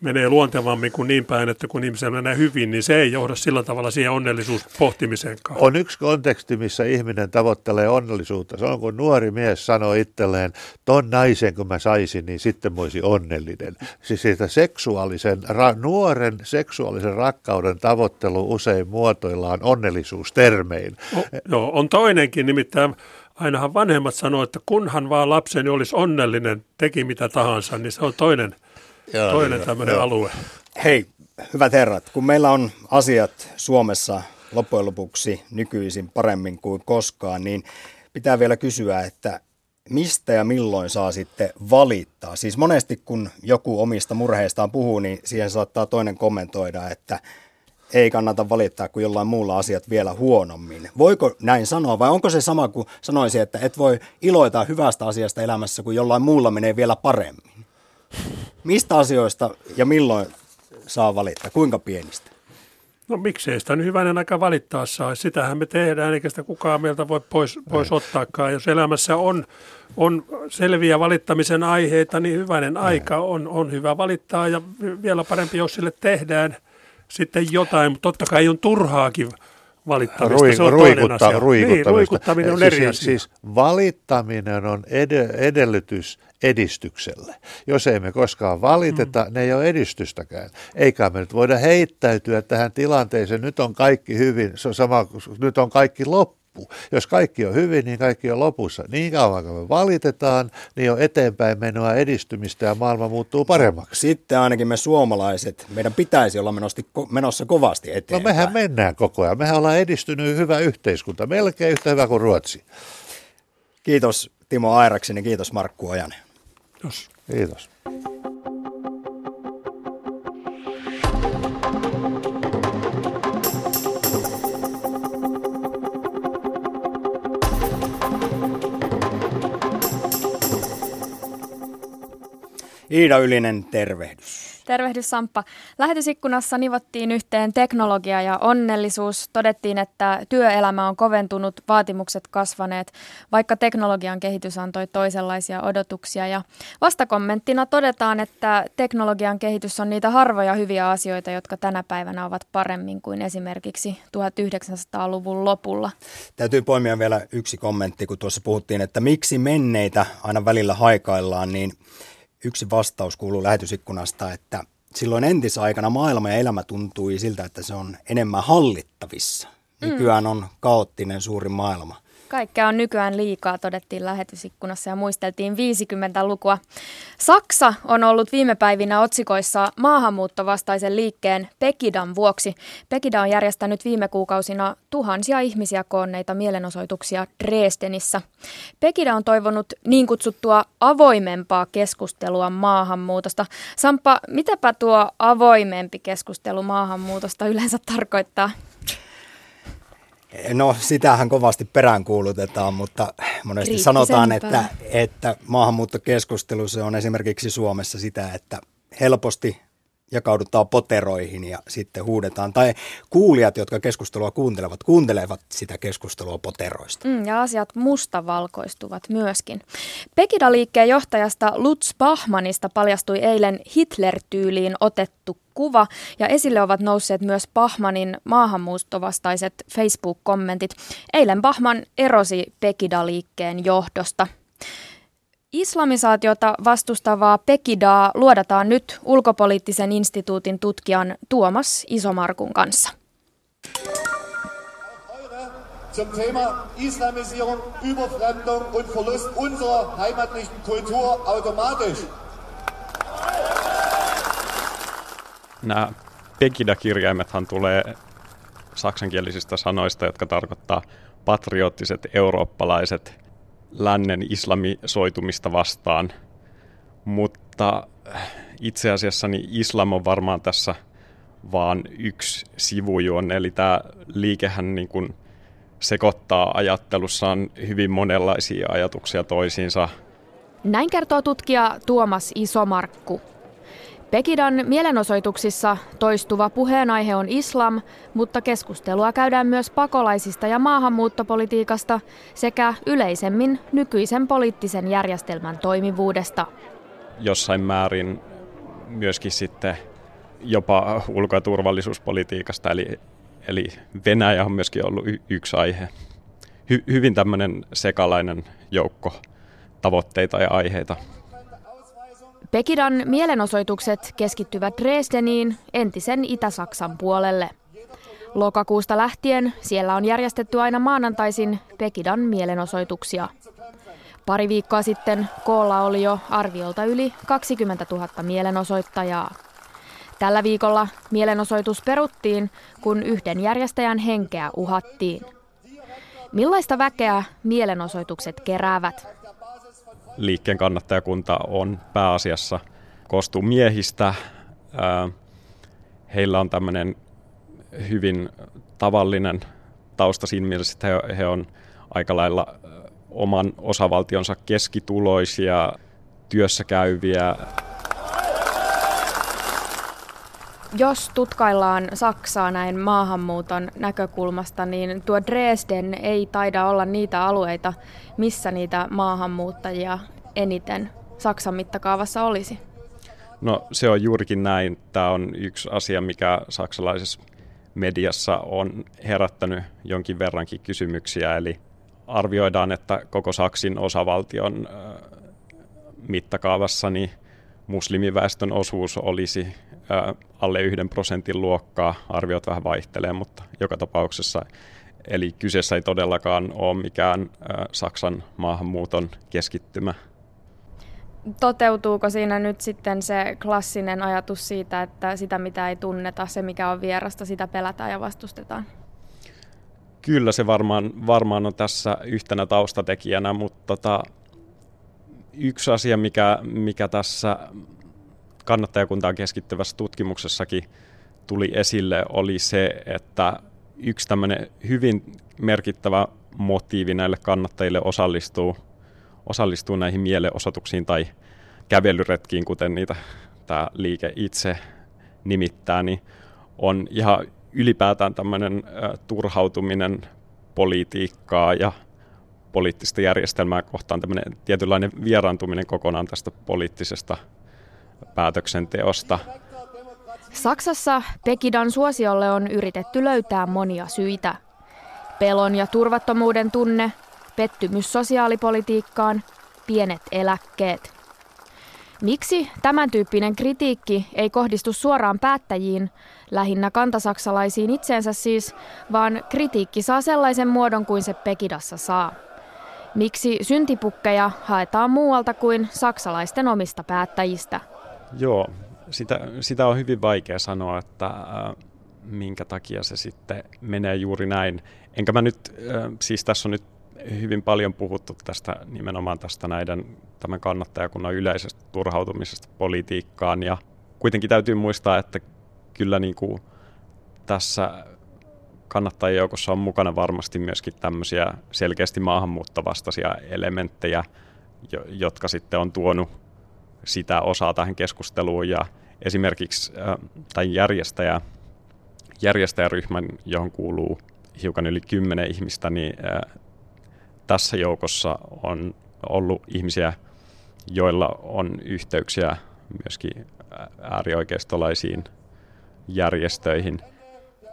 menee luontevammin kuin niin päin, että kun ihmisellä menee hyvin, niin se ei johda sillä tavalla siihen onnellisuuspohtimiseenkaan. On yksi konteksti, missä ihminen tavoittelee onnellisuutta. Se on, kun nuori mies sanoo itselleen, ton naisen kun mä saisin, niin sitten mä olisin onnellinen. Siis siitä seksuaalisen, ra, nuoren seksuaalisen rakkauden tavoittelu usein muotoillaan onnellisuustermein. O, joo, on toinenkin, nimittäin ainahan vanhemmat sanoo, että kunhan vaan lapseni olisi onnellinen, teki mitä tahansa, niin se on toinen, joo, toinen tämmöinen joo. alue. Hei, hyvät herrat, kun meillä on asiat Suomessa loppujen lopuksi nykyisin paremmin kuin koskaan, niin pitää vielä kysyä, että mistä ja milloin saa sitten valittaa? Siis monesti kun joku omista murheistaan puhuu, niin siihen saattaa toinen kommentoida, että ei kannata valittaa, kuin jollain muulla asiat vielä huonommin. Voiko näin sanoa vai onko se sama kuin sanoisi, että et voi iloita hyvästä asiasta elämässä, kun jollain muulla menee vielä paremmin? Mistä asioista ja milloin saa valittaa? Kuinka pienistä? No miksei sitä nyt hyvänen aika valittaa saa. Sitähän me tehdään, eikä sitä kukaan meiltä voi pois, pois ottaakaan. Jos elämässä on, on selviä valittamisen aiheita, niin hyvänen aika on, on hyvä valittaa ja vielä parempi, jos sille tehdään – sitten jotain, mutta totta kai on turhaakin valittamista. Rui, se on ruikutta, ruikuttamista. Niin, ruikuttaminen on siis, eri asia. Siis valittaminen on ed- edellytys edistykselle. Jos ei me koskaan valiteta, mm. ne ei ole edistystäkään. Eikä me nyt voida heittäytyä tähän tilanteeseen, nyt on kaikki hyvin, se on sama, nyt on kaikki loppu loppu. Jos kaikki on hyvin, niin kaikki on lopussa. Niin kauan kuin me valitetaan, niin on eteenpäin menoa edistymistä ja maailma muuttuu paremmaksi. Sitten ainakin me suomalaiset, meidän pitäisi olla menosti, menossa kovasti eteenpäin. No mehän mennään koko ajan. Mehän ollaan edistynyt hyvä yhteiskunta, melkein yhtä hyvä kuin Ruotsi. Kiitos Timo Airaksinen, ja kiitos Markku Ojanen. Kiitos. Kiitos. Iida Ylinen, tervehdys. Tervehdys Samppa. Lähetysikkunassa nivottiin yhteen teknologia ja onnellisuus. Todettiin, että työelämä on koventunut, vaatimukset kasvaneet, vaikka teknologian kehitys antoi toisenlaisia odotuksia. Ja vastakommenttina todetaan, että teknologian kehitys on niitä harvoja hyviä asioita, jotka tänä päivänä ovat paremmin kuin esimerkiksi 1900-luvun lopulla. Täytyy poimia vielä yksi kommentti, kun tuossa puhuttiin, että miksi menneitä aina välillä haikaillaan, niin yksi vastaus kuuluu lähetysikkunasta, että silloin entisaikana maailma ja elämä tuntui siltä, että se on enemmän hallittavissa. Mm. Nykyään on kaoottinen suuri maailma. Kaikkea on nykyään liikaa, todettiin lähetysikkunassa ja muisteltiin 50-lukua. Saksa on ollut viime päivinä otsikoissa maahanmuuttovastaisen liikkeen Pekidan vuoksi. Pekida on järjestänyt viime kuukausina tuhansia ihmisiä koonneita mielenosoituksia Dresdenissä. Pekida on toivonut niin kutsuttua avoimempaa keskustelua maahanmuutosta. Sampa, mitäpä tuo avoimempi keskustelu maahanmuutosta yleensä tarkoittaa? No sitähän kovasti peräänkuulutetaan, mutta monesti sanotaan, että, että maahanmuuttokeskustelu se on esimerkiksi Suomessa sitä, että helposti jakaudutaan poteroihin ja sitten huudetaan. Tai kuulijat, jotka keskustelua kuuntelevat, kuuntelevat sitä keskustelua poteroista. Mm, ja asiat mustavalkoistuvat myöskin. Pekida-liikkeen johtajasta Lutz Bachmanista paljastui eilen Hitler-tyyliin otettu kuva ja esille ovat nousseet myös Pahmanin maahanmuuttovastaiset Facebook-kommentit. Eilen Pahman erosi Pekida-liikkeen johdosta. Islamisaatiota vastustavaa Pekidaa luodataan nyt ulkopoliittisen instituutin tutkijan Tuomas Isomarkun kanssa. Zum Thema Islamisierung, Überfremdung und Verlust unserer heimatlichen Kultur automatisch. Nämä Pegida-kirjaimethan tulee saksankielisistä sanoista, jotka tarkoittaa patriottiset eurooppalaiset lännen islamisoitumista vastaan. Mutta itse asiassa niin islam on varmaan tässä vaan yksi sivujuon, eli tämä liikehän niin kuin sekoittaa ajattelussaan hyvin monenlaisia ajatuksia toisiinsa. Näin kertoo tutkija Tuomas Isomarkku. Pekidan mielenosoituksissa toistuva puheenaihe on islam, mutta keskustelua käydään myös pakolaisista ja maahanmuuttopolitiikasta sekä yleisemmin nykyisen poliittisen järjestelmän toimivuudesta. Jossain määrin myöskin sitten jopa ulko- ja turvallisuuspolitiikasta, eli, eli Venäjä on myöskin ollut y- yksi aihe. Hy- hyvin tämmöinen sekalainen joukko tavoitteita ja aiheita. Pekidan mielenosoitukset keskittyvät Dresdeniin, entisen Itä-Saksan puolelle. Lokakuusta lähtien siellä on järjestetty aina maanantaisin Pekidan mielenosoituksia. Pari viikkoa sitten koolla oli jo arviolta yli 20 000 mielenosoittajaa. Tällä viikolla mielenosoitus peruttiin, kun yhden järjestäjän henkeä uhattiin. Millaista väkeä mielenosoitukset keräävät? Liikkeen kannattajakunta on pääasiassa koostuu miehistä. Heillä on tämmöinen hyvin tavallinen tausta siinä mielessä, että he, on aika lailla oman osavaltionsa keskituloisia, työssä käyviä. Jos tutkaillaan Saksaa näin maahanmuuton näkökulmasta, niin tuo Dresden ei taida olla niitä alueita, missä niitä maahanmuuttajia eniten Saksan mittakaavassa olisi? No se on juurikin näin. Tämä on yksi asia, mikä saksalaisessa mediassa on herättänyt jonkin verrankin kysymyksiä. Eli arvioidaan, että koko Saksin osavaltion mittakaavassa niin muslimiväestön osuus olisi alle yhden prosentin luokkaa. Arviot vähän vaihtelee, mutta joka tapauksessa Eli kyseessä ei todellakaan ole mikään Saksan maahanmuuton keskittymä. Toteutuuko siinä nyt sitten se klassinen ajatus siitä, että sitä mitä ei tunneta, se mikä on vierasta, sitä pelätään ja vastustetaan? Kyllä se varmaan, varmaan on tässä yhtenä taustatekijänä, mutta tota, yksi asia, mikä, mikä tässä kannattajakuntaan keskittyvässä tutkimuksessakin tuli esille, oli se, että yksi tämmöinen hyvin merkittävä motiivi näille kannattajille osallistuu, osallistuu näihin mielenosoituksiin tai kävelyretkiin, kuten niitä tämä liike itse nimittää, niin on ihan ylipäätään tämmöinen turhautuminen politiikkaa ja poliittista järjestelmää kohtaan, tämmöinen tietynlainen vieraantuminen kokonaan tästä poliittisesta päätöksenteosta. Saksassa Pekidan suosiolle on yritetty löytää monia syitä. Pelon ja turvattomuuden tunne, pettymys sosiaalipolitiikkaan, pienet eläkkeet. Miksi tämän tyyppinen kritiikki ei kohdistu suoraan päättäjiin, lähinnä kantasaksalaisiin itseensä siis, vaan kritiikki saa sellaisen muodon kuin se Pekidassa saa? Miksi syntipukkeja haetaan muualta kuin saksalaisten omista päättäjistä? Joo, sitä, sitä on hyvin vaikea sanoa, että äh, minkä takia se sitten menee juuri näin. Enkä mä nyt, äh, siis tässä on nyt hyvin paljon puhuttu tästä nimenomaan tästä näiden tämän kannattajakunnan yleisestä turhautumisesta politiikkaan ja kuitenkin täytyy muistaa, että kyllä niin kuin tässä kannattajien joukossa on mukana varmasti myöskin tämmöisiä selkeästi maahanmuuttovastaisia elementtejä, jotka sitten on tuonut sitä osaa tähän keskusteluun ja esimerkiksi tai järjestäjä, järjestäjäryhmän, johon kuuluu hiukan yli kymmenen ihmistä, niin tässä joukossa on ollut ihmisiä, joilla on yhteyksiä myöskin äärioikeistolaisiin järjestöihin.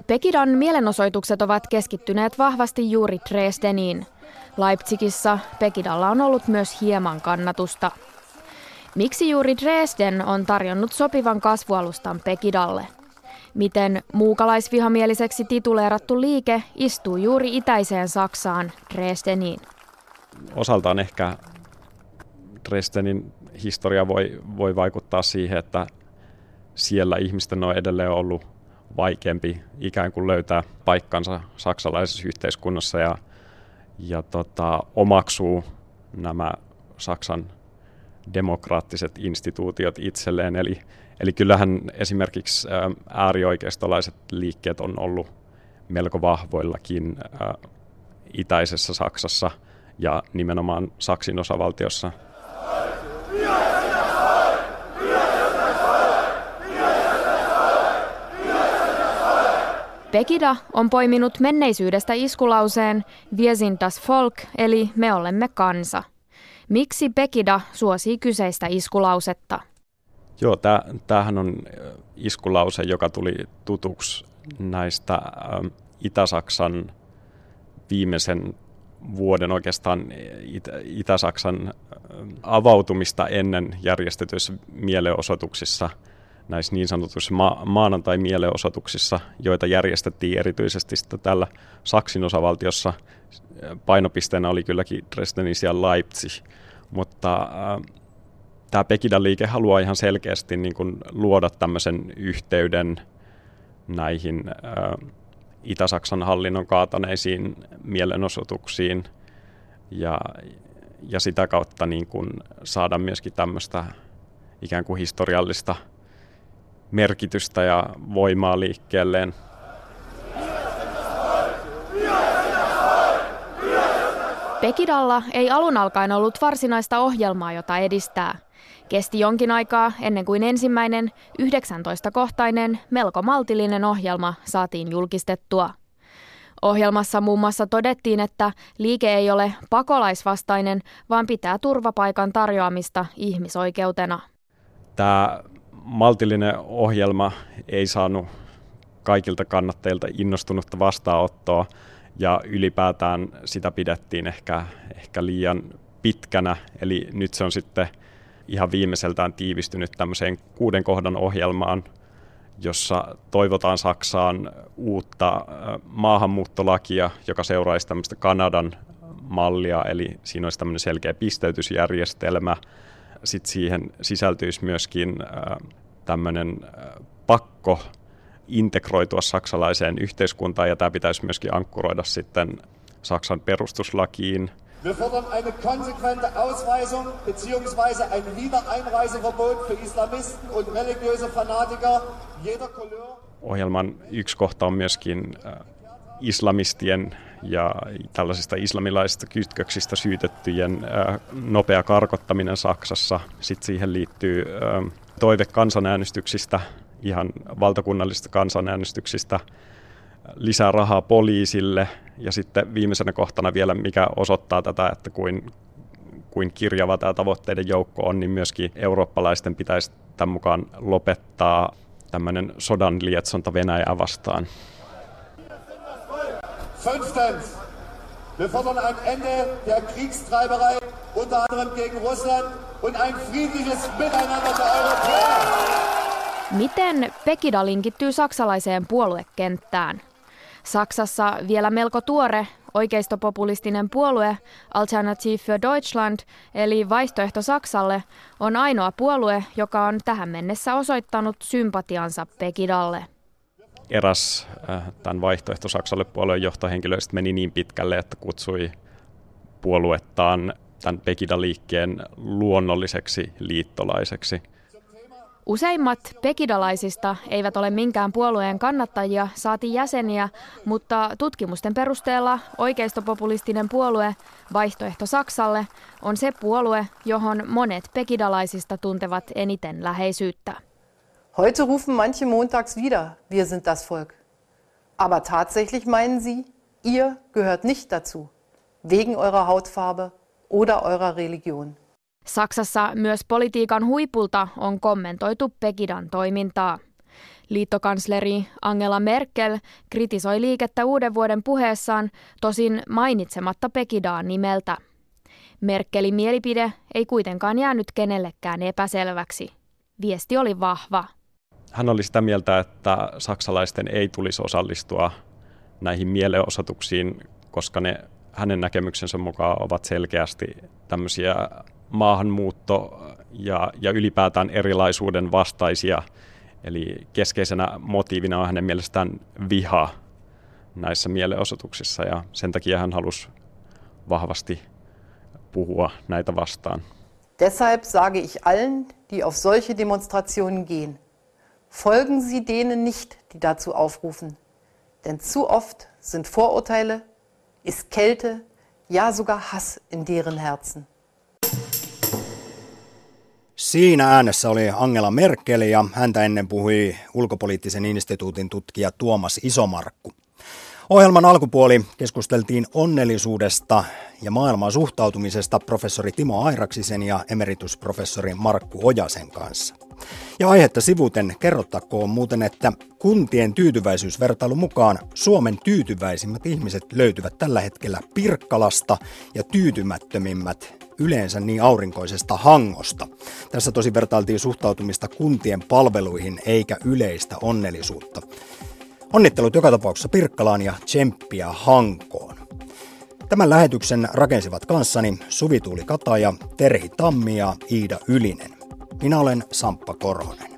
Pekidan mielenosoitukset ovat keskittyneet vahvasti juuri Dresdeniin. Leipzigissä Pekidalla on ollut myös hieman kannatusta. Miksi juuri Dresden on tarjonnut sopivan kasvualustan Pekidalle? Miten muukalaisvihamieliseksi tituleerattu liike istuu juuri itäiseen Saksaan, Dresdeniin? Osaltaan ehkä Dresdenin historia voi, voi vaikuttaa siihen, että siellä ihmisten on edelleen ollut vaikeampi ikään kuin löytää paikkansa saksalaisessa yhteiskunnassa ja, ja tota, omaksuu nämä Saksan demokraattiset instituutiot itselleen. Eli, eli kyllähän esimerkiksi äärioikeistolaiset liikkeet on ollut melko vahvoillakin itäisessä Saksassa ja nimenomaan Saksin osavaltiossa. Pekida on poiminut menneisyydestä iskulauseen Wir sind das Volk, eli me olemme kansa – Miksi Pekida suosii kyseistä iskulausetta? Joo, tämähän on iskulause, joka tuli tutuksi näistä Itä-Saksan viimeisen vuoden oikeastaan Itä-Saksan avautumista ennen järjestetyissä mielenosoituksissa, näissä niin sanotuissa ma- maanantai-mielenosoituksissa, joita järjestettiin erityisesti tällä Saksin osavaltiossa – painopisteenä oli kylläkin Dresdenin siellä Leipzig, mutta äh, tämä Pekidan liike haluaa ihan selkeästi niin kuin luoda tämmöisen yhteyden näihin äh, Itä-Saksan hallinnon kaataneisiin mielenosoituksiin ja, ja sitä kautta niin kuin saada myöskin tämmöistä ikään kuin historiallista merkitystä ja voimaa liikkeelleen. Pekidalla ei alun alkaen ollut varsinaista ohjelmaa, jota edistää. Kesti jonkin aikaa ennen kuin ensimmäinen 19-kohtainen, melko maltillinen ohjelma saatiin julkistettua. Ohjelmassa muun muassa todettiin, että liike ei ole pakolaisvastainen, vaan pitää turvapaikan tarjoamista ihmisoikeutena. Tämä maltillinen ohjelma ei saanut kaikilta kannattajilta innostunutta vastaanottoa ja ylipäätään sitä pidettiin ehkä, ehkä liian pitkänä, eli nyt se on sitten ihan viimeiseltään tiivistynyt tämmöiseen kuuden kohdan ohjelmaan, jossa toivotaan Saksaan uutta maahanmuuttolakia, joka seuraisi tämmöistä Kanadan mallia, eli siinä olisi tämmöinen selkeä pisteytysjärjestelmä. Sitten siihen sisältyisi myöskin tämmöinen pakko integroitua saksalaiseen yhteiskuntaan ja tämä pitäisi myöskin ankkuroida sitten Saksan perustuslakiin. Wir fordern eine konsequente Ausweisung bzw. ein Wiedereinreiseverbot für Islamisten und religiöse Fanatiker jeder Couleur. Ohjelman yksi kohta on myöskin äh, islamistien ja tällaisista islamilaisista kytköksistä syytettyjen äh, nopea karkottaminen Saksassa. Sitten siihen liittyy äh, toive kansanäänestyksistä ihan valtakunnallisista kansanäänestyksistä, lisää rahaa poliisille ja sitten viimeisenä kohtana vielä, mikä osoittaa tätä, että kuin, kuin kirjava tämä tavoitteiden joukko on, niin myöskin eurooppalaisten pitäisi tämän mukaan lopettaa tämmöinen sodan lietsonta Venäjää vastaan. Fünftens, wir fordern ein Ende der Kriegstreiberei unter anderem gegen Russland und ein friedliches Miteinander der Europäer. Miten Pekida linkittyy saksalaiseen puoluekenttään? Saksassa vielä melko tuore oikeistopopulistinen puolue Alternative für Deutschland, eli vaihtoehto Saksalle, on ainoa puolue, joka on tähän mennessä osoittanut sympatiansa Pekidalle. Eräs äh, tämän vaihtoehto Saksalle puolueen johtohenkilöistä meni niin pitkälle, että kutsui puoluettaan tämän Pekida-liikkeen luonnolliseksi liittolaiseksi – Useimmat pekidalaisista eivät ole minkään puolueen kannattajia, saati jäseniä, mutta tutkimusten perusteella oikeistopopulistinen puolue Vaihtoehto Saksalle on se puolue, johon monet pekidalaisista tuntevat eniten läheisyyttä. Heute rufen manche montags wieder, wir sind das Volk. Aber tatsächlich meinen sie, ihr gehört nicht dazu, wegen eurer Hautfarbe oder eurer Religion. Saksassa myös politiikan huipulta on kommentoitu Pekidan toimintaa. Liittokansleri Angela Merkel kritisoi liikettä uuden vuoden puheessaan, tosin mainitsematta Pekidaa nimeltä. Merkelin mielipide ei kuitenkaan jäänyt kenellekään epäselväksi. Viesti oli vahva. Hän oli sitä mieltä, että saksalaisten ei tulisi osallistua näihin mielenosoituksiin, koska ne hänen näkemyksensä mukaan ovat selkeästi tämmöisiä maahanmuutto ja, ja ylipäätään erilaisuuden vastaisia. Eli keskeisenä motiivina on hänen mielestään viha näissä mielenosoituksissa ja sen takia hän halusi vahvasti puhua näitä vastaan. Deshalb sage ich allen, die auf solche Demonstrationen gehen, folgen Sie denen nicht, die dazu aufrufen. Denn zu oft sind Vorurteile, ist Kälte, ja sogar Hass in deren Herzen. Siinä äänessä oli Angela Merkel ja häntä ennen puhui ulkopoliittisen instituutin tutkija Tuomas Isomarkku. Ohjelman alkupuoli keskusteltiin onnellisuudesta ja maailman suhtautumisesta professori Timo Airaksisen ja emeritusprofessori Markku Ojasen kanssa. Ja aihetta sivuten kerrottakoon muuten, että kuntien tyytyväisyysvertailun mukaan Suomen tyytyväisimmät ihmiset löytyvät tällä hetkellä Pirkkalasta ja tyytymättömimmät yleensä niin aurinkoisesta hangosta. Tässä tosi vertailtiin suhtautumista kuntien palveluihin eikä yleistä onnellisuutta. Onnittelut joka tapauksessa Pirkkalaan ja tsemppiä Hankoon. Tämän lähetyksen rakensivat kanssani Suvi Tuuli Kataja, Terhi Tammi ja Iida Ylinen. Minä olen Samppa Korhonen.